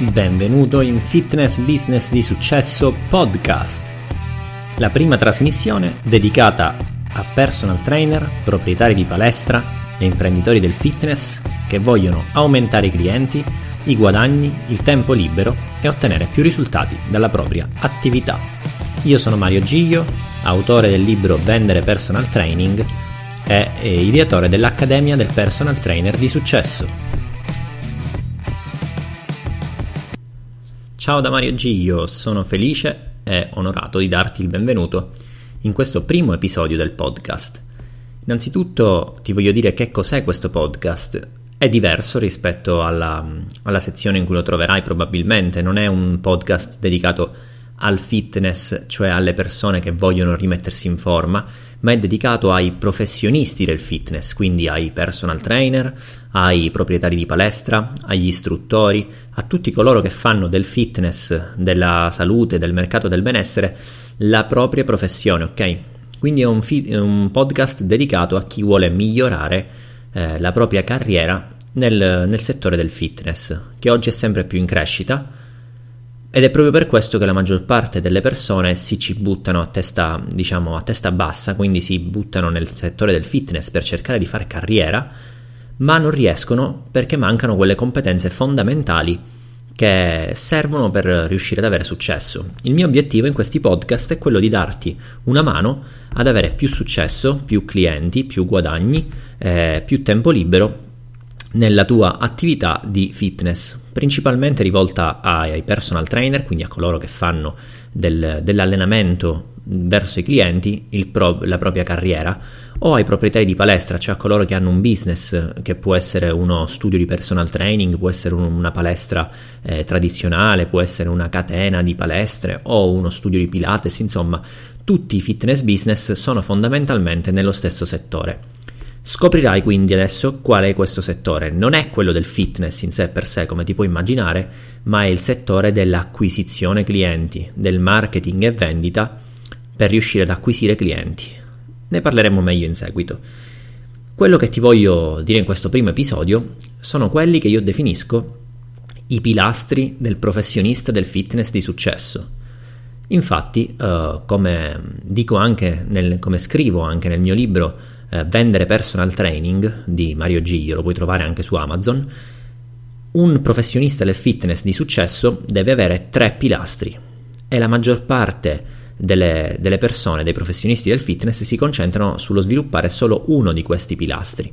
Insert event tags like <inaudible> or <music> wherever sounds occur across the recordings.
Benvenuto in Fitness Business di Successo Podcast, la prima trasmissione dedicata a personal trainer, proprietari di palestra e imprenditori del fitness che vogliono aumentare i clienti, i guadagni, il tempo libero e ottenere più risultati dalla propria attività. Io sono Mario Giglio, autore del libro Vendere Personal Training e ideatore dell'Accademia del Personal Trainer di Successo Ciao da Mario Giglio, sono felice e onorato di darti il benvenuto in questo primo episodio del podcast. Innanzitutto ti voglio dire che cos'è questo podcast. È diverso rispetto alla, alla sezione in cui lo troverai probabilmente, non è un podcast dedicato al fitness, cioè alle persone che vogliono rimettersi in forma, ma è dedicato ai professionisti del fitness, quindi ai personal trainer, ai proprietari di palestra, agli istruttori, a tutti coloro che fanno del fitness, della salute, del mercato del benessere la propria professione, ok? Quindi è un, fi- un podcast dedicato a chi vuole migliorare eh, la propria carriera nel, nel settore del fitness, che oggi è sempre più in crescita ed è proprio per questo che la maggior parte delle persone si ci buttano a testa, diciamo, a testa bassa, quindi si buttano nel settore del fitness per cercare di fare carriera, ma non riescono perché mancano quelle competenze fondamentali che servono per riuscire ad avere successo. Il mio obiettivo in questi podcast è quello di darti una mano ad avere più successo, più clienti, più guadagni, eh, più tempo libero nella tua attività di fitness, principalmente rivolta ai personal trainer, quindi a coloro che fanno del, dell'allenamento verso i clienti, pro, la propria carriera, o ai proprietari di palestra, cioè a coloro che hanno un business che può essere uno studio di personal training, può essere un, una palestra eh, tradizionale, può essere una catena di palestre o uno studio di Pilates, insomma, tutti i fitness business sono fondamentalmente nello stesso settore. Scoprirai quindi adesso qual è questo settore. Non è quello del fitness in sé per sé, come ti puoi immaginare, ma è il settore dell'acquisizione clienti, del marketing e vendita per riuscire ad acquisire clienti. Ne parleremo meglio in seguito. Quello che ti voglio dire in questo primo episodio sono quelli che io definisco i pilastri del professionista del fitness di successo. Infatti, uh, come anche nel, come scrivo anche nel mio libro eh, Vendere Personal Training di Mario Giglio, lo puoi trovare anche su Amazon, un professionista del fitness di successo deve avere tre pilastri e la maggior parte delle, delle persone, dei professionisti del fitness si concentrano sullo sviluppare solo uno di questi pilastri.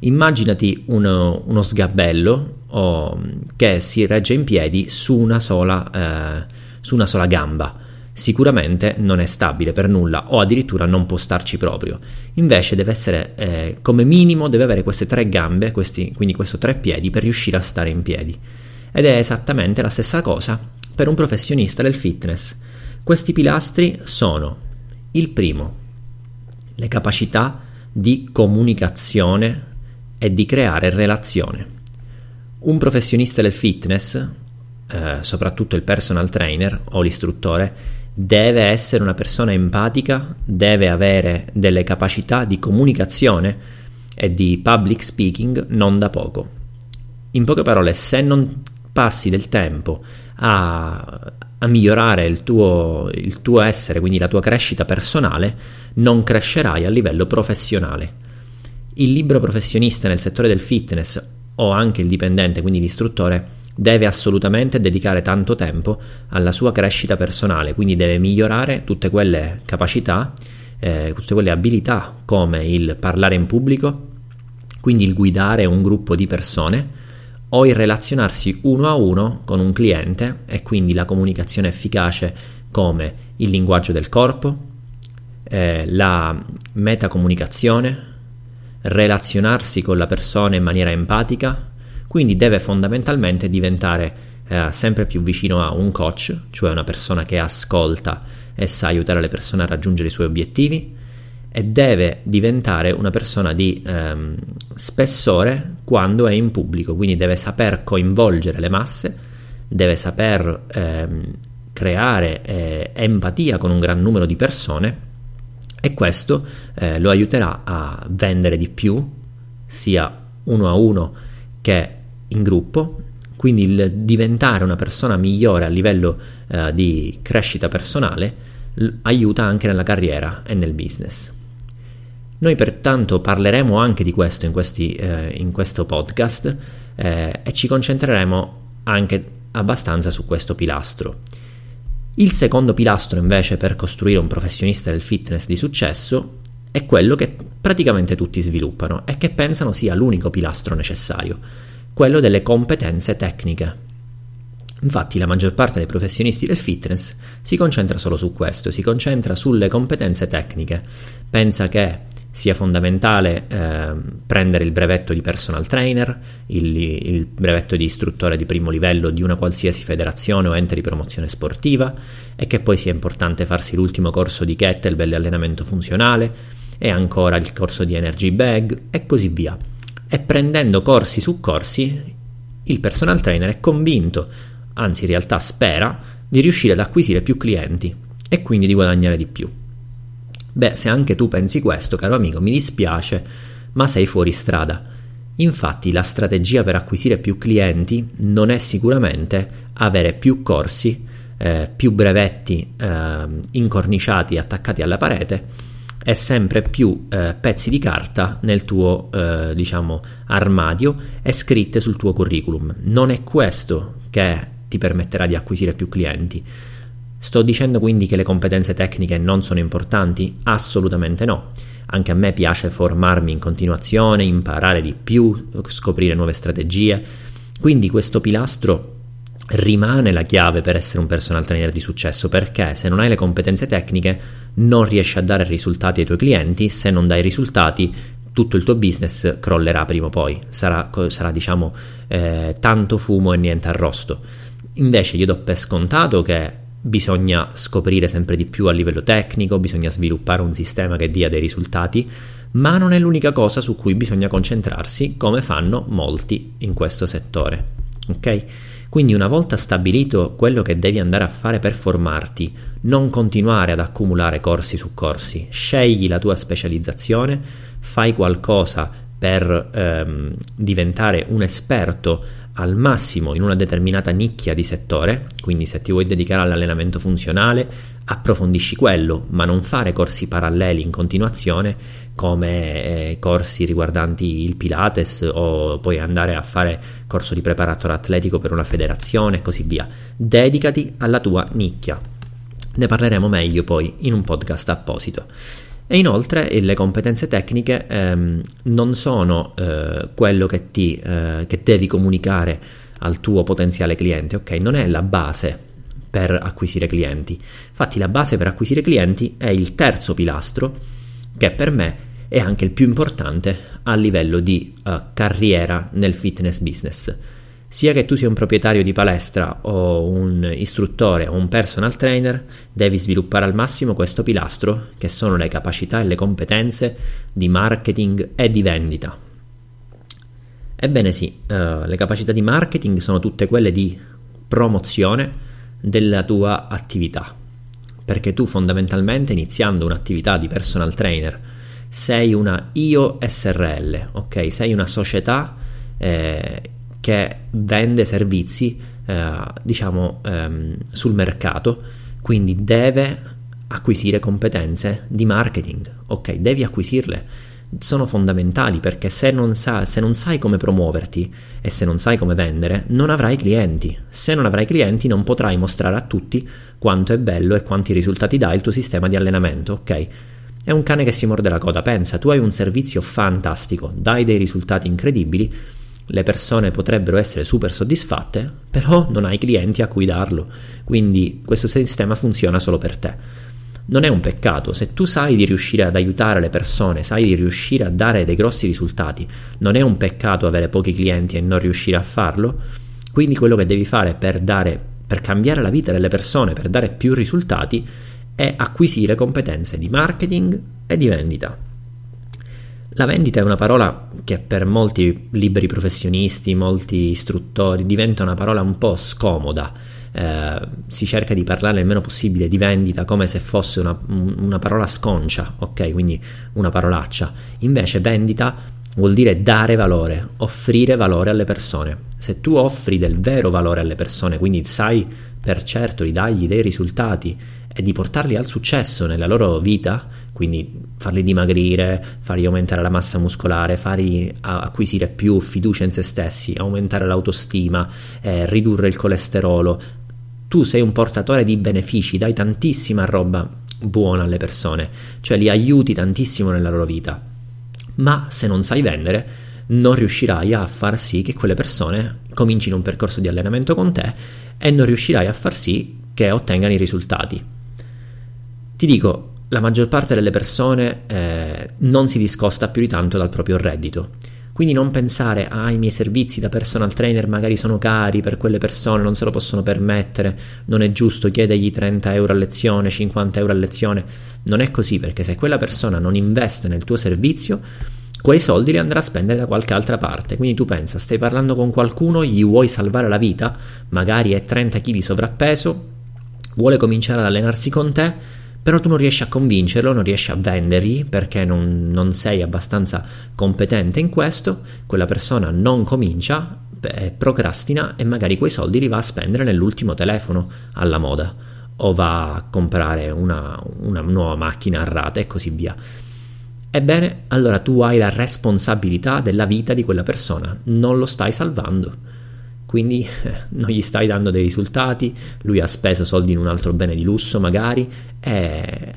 Immaginati uno, uno sgabello oh, che si regge in piedi su una sola, eh, su una sola gamba sicuramente non è stabile per nulla o addirittura non può starci proprio. Invece deve essere, eh, come minimo, deve avere queste tre gambe, questi, quindi questi tre piedi per riuscire a stare in piedi. Ed è esattamente la stessa cosa per un professionista del fitness. Questi pilastri sono il primo, le capacità di comunicazione e di creare relazione. Un professionista del fitness, eh, soprattutto il personal trainer o l'istruttore, deve essere una persona empatica, deve avere delle capacità di comunicazione e di public speaking non da poco. In poche parole, se non passi del tempo a, a migliorare il tuo, il tuo essere, quindi la tua crescita personale, non crescerai a livello professionale. Il libro professionista nel settore del fitness o anche il dipendente, quindi l'istruttore, deve assolutamente dedicare tanto tempo alla sua crescita personale, quindi deve migliorare tutte quelle capacità, eh, tutte quelle abilità come il parlare in pubblico, quindi il guidare un gruppo di persone o il relazionarsi uno a uno con un cliente e quindi la comunicazione efficace come il linguaggio del corpo, eh, la metacomunicazione, relazionarsi con la persona in maniera empatica, quindi deve fondamentalmente diventare eh, sempre più vicino a un coach, cioè una persona che ascolta e sa aiutare le persone a raggiungere i suoi obiettivi e deve diventare una persona di ehm, spessore quando è in pubblico, quindi deve saper coinvolgere le masse, deve saper ehm, creare eh, empatia con un gran numero di persone e questo eh, lo aiuterà a vendere di più, sia uno a uno che in gruppo, quindi il diventare una persona migliore a livello eh, di crescita personale l- aiuta anche nella carriera e nel business. Noi pertanto parleremo anche di questo in, questi, eh, in questo podcast eh, e ci concentreremo anche abbastanza su questo pilastro. Il secondo pilastro invece per costruire un professionista del fitness di successo è quello che praticamente tutti sviluppano e che pensano sia l'unico pilastro necessario, quello delle competenze tecniche. Infatti la maggior parte dei professionisti del fitness si concentra solo su questo, si concentra sulle competenze tecniche, pensa che sia fondamentale eh, prendere il brevetto di personal trainer, il, il, brevetto di istruttore di primo livello di una qualsiasi federazione o ente di promozione sportiva e che poi sia importante farsi l'ultimo corso di kettlebell e allenamento funzionale e ancora il corso di energy bag e così via. E prendendo corsi su corsi, il personal trainer è convinto, anzi in realtà spera, di riuscire ad acquisire più clienti e quindi di guadagnare di più. Beh, se anche tu pensi questo, caro amico, mi dispiace, ma sei fuori strada. Infatti la strategia per acquisire più clienti non è sicuramente avere più corsi, eh, più brevetti eh, incorniciati attaccati alla parete e sempre più eh, pezzi di carta nel tuo eh, diciamo armadio e scritte sul tuo curriculum. Non è questo che ti permetterà di acquisire più clienti. Sto dicendo quindi che le competenze tecniche non sono importanti? Assolutamente no. Anche a me piace formarmi in continuazione, imparare di più, scoprire nuove strategie. Quindi questo pilastro rimane la chiave per essere un personal trainer di successo perché se non hai le competenze tecniche non riesci a dare risultati ai tuoi clienti, se non dai risultati tutto il tuo business crollerà prima o poi, sarà, sarà diciamo eh, tanto fumo e niente arrosto. Invece io do per scontato che bisogna scoprire sempre di più a livello tecnico, bisogna sviluppare un sistema che dia dei risultati, ma non è l'unica cosa su cui bisogna concentrarsi come fanno molti in questo settore. Ok? Quindi una volta stabilito quello che devi andare a fare per formarti, non continuare ad accumulare corsi su corsi, scegli la tua specializzazione, fai qualcosa per ehm, diventare un esperto al massimo in una determinata nicchia di settore, quindi se ti vuoi dedicare all'allenamento funzionale, approfondisci quello, ma non fare corsi paralleli in continuazione come eh, corsi riguardanti il Pilates o poi andare a fare corso di preparatore atletico per una federazione e così via. Dedicati alla tua nicchia. Ne parleremo meglio poi in un podcast apposito. E inoltre le competenze tecniche ehm, non sono eh, quello che, ti, eh, che devi comunicare al tuo potenziale cliente, ok? Non è la base per acquisire clienti. Infatti la base per acquisire clienti è il terzo pilastro, che per me è anche il più importante a livello di uh, carriera nel fitness business sia che tu sia un proprietario di palestra o un istruttore o un personal trainer, devi sviluppare al massimo questo pilastro che sono le capacità e le competenze di marketing e di vendita. Ebbene sì, uh, le capacità di marketing sono tutte quelle di promozione della tua attività, perché tu fondamentalmente iniziando un'attività di personal trainer sei una IO SRL, ok? Sei una società eh, che vende servizi, eh, diciamo, ehm, sul mercato, quindi deve acquisire competenze di marketing, ok? Devi acquisirle. Sono fondamentali perché se non, sa, se non sai come promuoverti e se non sai come vendere, non avrai clienti. Se non avrai clienti, non potrai mostrare a tutti quanto è bello e quanti risultati dà il tuo sistema di allenamento, ok? È un cane che si morde la coda. Pensa, tu hai un servizio fantastico, dai dei risultati incredibili, le persone potrebbero essere super soddisfatte, però non hai clienti a cui darlo, quindi questo sistema funziona solo per te. Non è un peccato, se tu sai di riuscire ad aiutare le persone, sai di riuscire a dare dei grossi risultati, non è un peccato avere pochi clienti e non riuscire a farlo, quindi quello che devi fare per, dare, per cambiare la vita delle persone, per dare più risultati, è acquisire competenze di marketing e di vendita. La vendita è una parola che per molti liberi professionisti, molti istruttori, diventa una parola un po' scomoda. Eh, si cerca di parlare il meno possibile di vendita come se fosse una, una parola sconcia, ok? Quindi una parolaccia. Invece vendita vuol dire dare valore, offrire valore alle persone. Se tu offri del vero valore alle persone, quindi sai per certo di dargli dei risultati e di portarli al successo nella loro vita, quindi farli dimagrire, fargli aumentare la massa muscolare, fargli acquisire più fiducia in se stessi, aumentare l'autostima, eh, ridurre il colesterolo. Tu sei un portatore di benefici, dai tantissima roba buona alle persone, cioè li aiuti tantissimo nella loro vita. Ma se non sai vendere, non riuscirai a far sì che quelle persone comincino un percorso di allenamento con te e non riuscirai a far sì che ottengano i risultati. Ti dico, la maggior parte delle persone eh, non si discosta più di tanto dal proprio reddito. Quindi non pensare, ah, i miei servizi da personal trainer magari sono cari per quelle persone, non se lo possono permettere, non è giusto chiedergli 30 euro a lezione, 50 euro a lezione. Non è così, perché se quella persona non investe nel tuo servizio, quei soldi li andrà a spendere da qualche altra parte. Quindi tu pensa, stai parlando con qualcuno, gli vuoi salvare la vita, magari è 30 kg sovrappeso, vuole cominciare ad allenarsi con te, però tu non riesci a convincerlo, non riesci a vendergli perché non, non sei abbastanza competente in questo, quella persona non comincia, beh, procrastina e magari quei soldi li va a spendere nell'ultimo telefono alla moda o va a comprare una, una nuova macchina a rate e così via. Ebbene, allora tu hai la responsabilità della vita di quella persona, non lo stai salvando. Quindi eh, <laughs> non gli stai dando dei risultati, lui ha speso soldi in un altro bene di lusso magari e,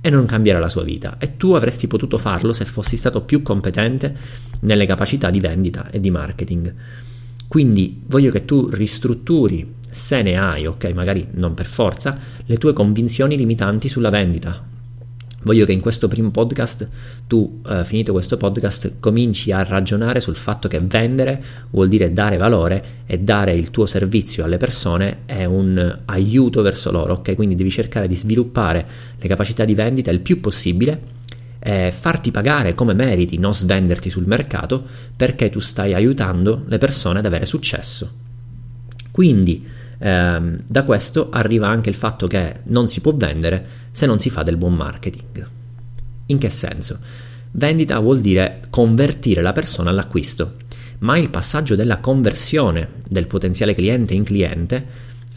e non cambierà la sua vita. E tu avresti potuto farlo se fossi stato più competente nelle capacità di vendita e di marketing. Quindi voglio che tu ristrutturi, se ne hai, ok, magari non per forza, le tue convinzioni limitanti sulla vendita, Voglio che in questo primo podcast tu, eh, finito questo podcast, cominci a ragionare sul fatto che vendere vuol dire dare valore e dare il tuo servizio alle persone è un aiuto verso loro, ok? Quindi devi cercare di sviluppare le capacità di vendita il più possibile eh, farti pagare come meriti, non svenderti sul mercato, perché tu stai aiutando le persone ad avere successo. Quindi ehm, da questo arriva anche il fatto che non si può vendere se non si fa del buon marketing. In che senso? Vendita vuol dire convertire la persona all'acquisto, ma il passaggio della conversione del potenziale cliente in cliente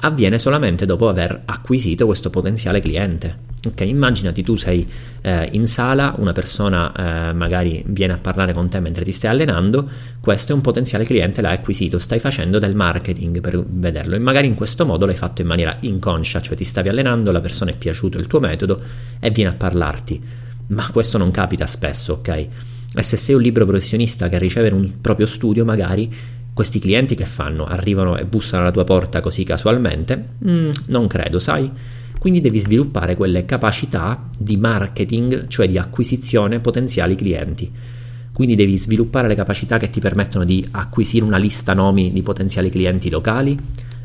avviene solamente dopo aver acquisito questo potenziale cliente. Ok, immaginati tu sei eh, in sala, una persona eh, magari viene a parlare con te mentre ti stai allenando, questo è un potenziale cliente, l'hai acquisito, stai facendo del marketing per vederlo e magari in questo modo l'hai fatto in maniera inconscia, cioè ti stavi allenando, la persona è piaciuto il tuo metodo e viene a parlarti. Ma questo non capita spesso, ok? E se sei un libro professionista che riceve un proprio studio, magari questi clienti che fanno? Arrivano e bussano alla tua porta così casualmente? Mm, non credo, sai? Quindi devi sviluppare quelle capacità di marketing, cioè di acquisizione potenziali clienti. Quindi devi sviluppare le capacità che ti permettono di acquisire una lista nomi di potenziali clienti locali,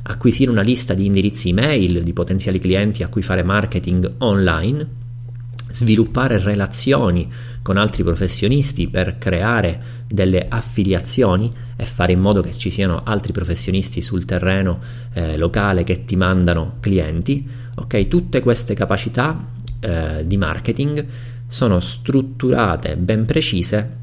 acquisire una lista di indirizzi email di potenziali clienti a cui fare marketing online, sviluppare relazioni con altri professionisti per creare delle affiliazioni e fare in modo che ci siano altri professionisti sul terreno eh, locale che ti mandano clienti. Ok, tutte queste capacità eh, di marketing sono strutturate ben precise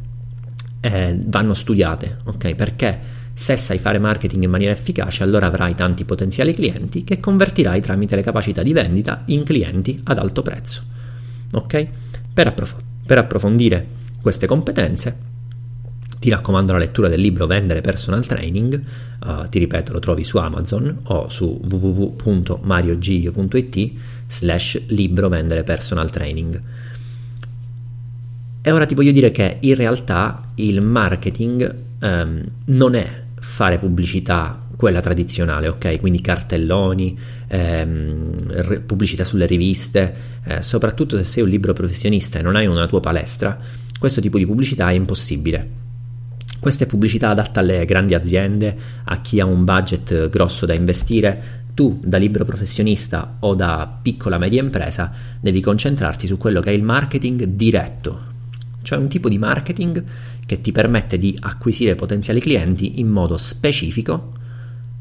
e vanno studiate, ok? Perché se sai fare marketing in maniera efficace, allora avrai tanti potenziali clienti che convertirai tramite le capacità di vendita in clienti ad alto prezzo. Ok? Per, approf- per approfondire queste competenze ti raccomando la lettura del libro Vendere Personal Training, uh, ti ripeto lo trovi su Amazon o su www.mariogiglio.it slash libro Vendere Personal Training. E ora ti voglio dire che in realtà il marketing um, non è fare pubblicità quella tradizionale, ok? Quindi cartelloni, ehm, pubblicità sulle riviste, eh, soprattutto se sei un libro professionista e non hai una tua palestra, questo tipo di pubblicità è impossibile questa è pubblicità adatta alle grandi aziende, a chi ha un budget grosso da investire. Tu, da libero professionista o da piccola media impresa, devi concentrarti su quello che è il marketing diretto, cioè un tipo di marketing che ti permette di acquisire potenziali clienti in modo specifico,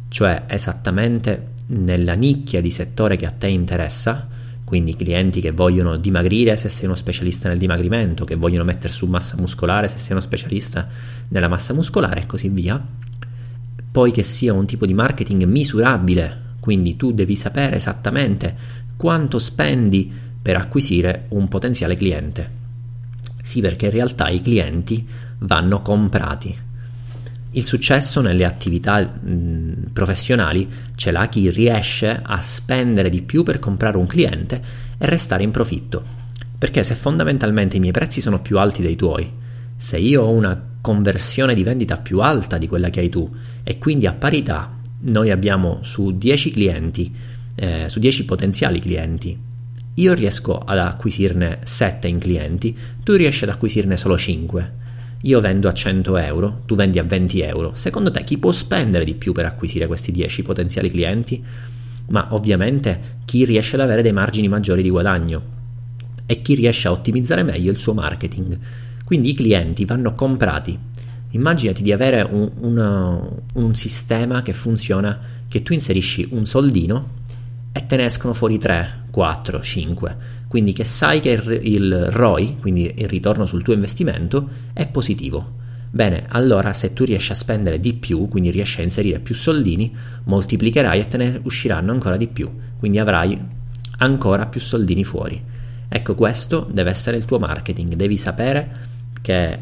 cioè esattamente nella nicchia di settore che a te interessa, quindi clienti che vogliono dimagrire se sei uno specialista nel dimagrimento, che vogliono mettere su massa muscolare se sei uno specialista nella massa muscolare e così via. Poi che sia un tipo di marketing misurabile, quindi tu devi sapere esattamente quanto spendi per acquisire un potenziale cliente. Sì, perché in realtà i clienti vanno comprati. Il successo nelle attività mh, professionali ce l'ha chi riesce a spendere di più per comprare un cliente e restare in profitto. Perché se fondamentalmente i miei prezzi sono più alti dei tuoi, se io ho una conversione di vendita più alta di quella che hai tu e quindi a parità noi abbiamo su 10 clienti, eh, su 10 potenziali clienti, io riesco ad acquisirne 7 in clienti, tu riesci ad acquisirne solo 5 io vendo a 100 euro, tu vendi a 20 euro, secondo te chi può spendere di più per acquisire questi 10 potenziali clienti? Ma ovviamente chi riesce ad avere dei margini maggiori di guadagno e chi riesce a ottimizzare meglio il suo marketing. Quindi i clienti vanno comprati. Immaginati di avere un, un, un sistema che funziona, che tu inserisci un soldino e te ne escono fuori 3, 4, 5 quindi che sai che il, il ROI, quindi il ritorno sul tuo investimento, è positivo. Bene, allora se tu riesci a spendere di più, quindi riesci a inserire più soldini, moltiplicherai e te ne usciranno ancora di più, quindi avrai ancora più soldini fuori. Ecco, questo deve essere il tuo marketing, devi sapere che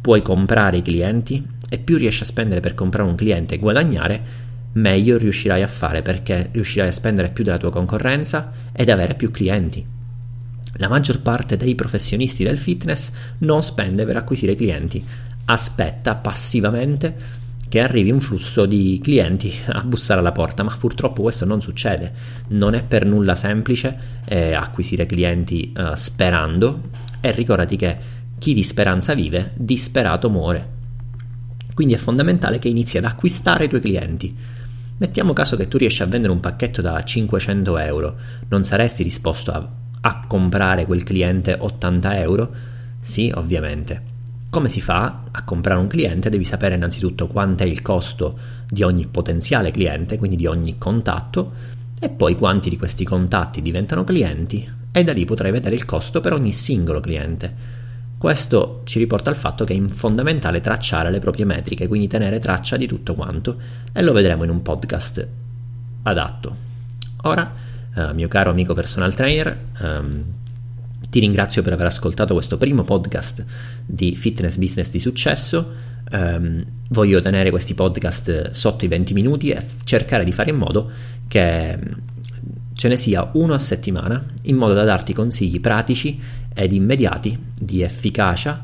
puoi comprare i clienti e più riesci a spendere per comprare un cliente e guadagnare, meglio riuscirai a fare perché riuscirai a spendere più della tua concorrenza ed avere più clienti. La maggior parte dei professionisti del fitness non spende per acquisire clienti, aspetta passivamente che arrivi un flusso di clienti a bussare alla porta, ma purtroppo questo non succede. Non è per nulla semplice eh, acquisire clienti eh, sperando e ricordati che chi di speranza vive, disperato muore. Quindi è fondamentale che inizi ad acquistare i tuoi clienti. Mettiamo caso che tu riesci a vendere un pacchetto da 500 euro, non saresti disposto a a comprare quel cliente 80 euro? Sì, ovviamente. Come si fa a comprare un cliente? Devi sapere innanzitutto quanto è il costo di ogni potenziale cliente, quindi di ogni contatto, e poi quanti di questi contatti diventano clienti, e da lì potrai vedere il costo per ogni singolo cliente. Questo ci riporta al fatto che è fondamentale tracciare le proprie metriche, quindi tenere traccia di tutto quanto, e lo vedremo in un podcast adatto. Ora uh, mio caro amico personal trainer. Um, ti ringrazio per aver ascoltato questo primo podcast di fitness business di successo. Um, voglio tenere questi podcast sotto i 20 minuti e cercare di fare in modo che ce ne sia uno a settimana in modo da darti consigli pratici ed immediati di efficacia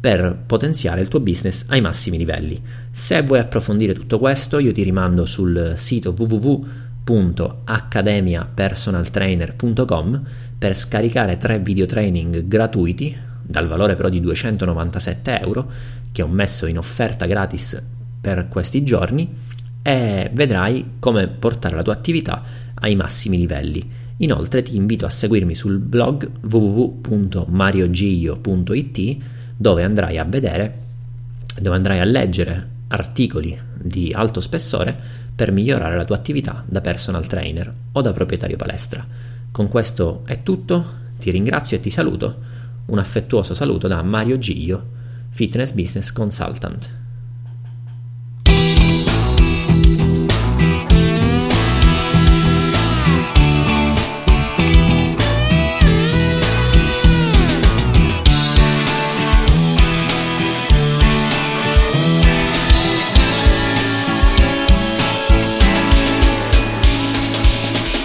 per potenziare il tuo business ai massimi livelli. Se vuoi approfondire tutto questo, io ti rimando sul sito www www.academiapersonaltrainer.com per scaricare tre video training gratuiti dal valore però di 297 euro che ho messo in offerta gratis per questi giorni e vedrai come portare la tua attività ai massimi livelli. Inoltre ti invito a seguirmi sul blog www.mariogiglio.it dove andrai a vedere, dove andrai a leggere articoli di alto spessore per migliorare la tua attività da personal trainer o da proprietario palestra. Con questo è tutto, ti ringrazio e ti saluto. Un affettuoso saluto da Mario Giglio, Fitness Business Consultant.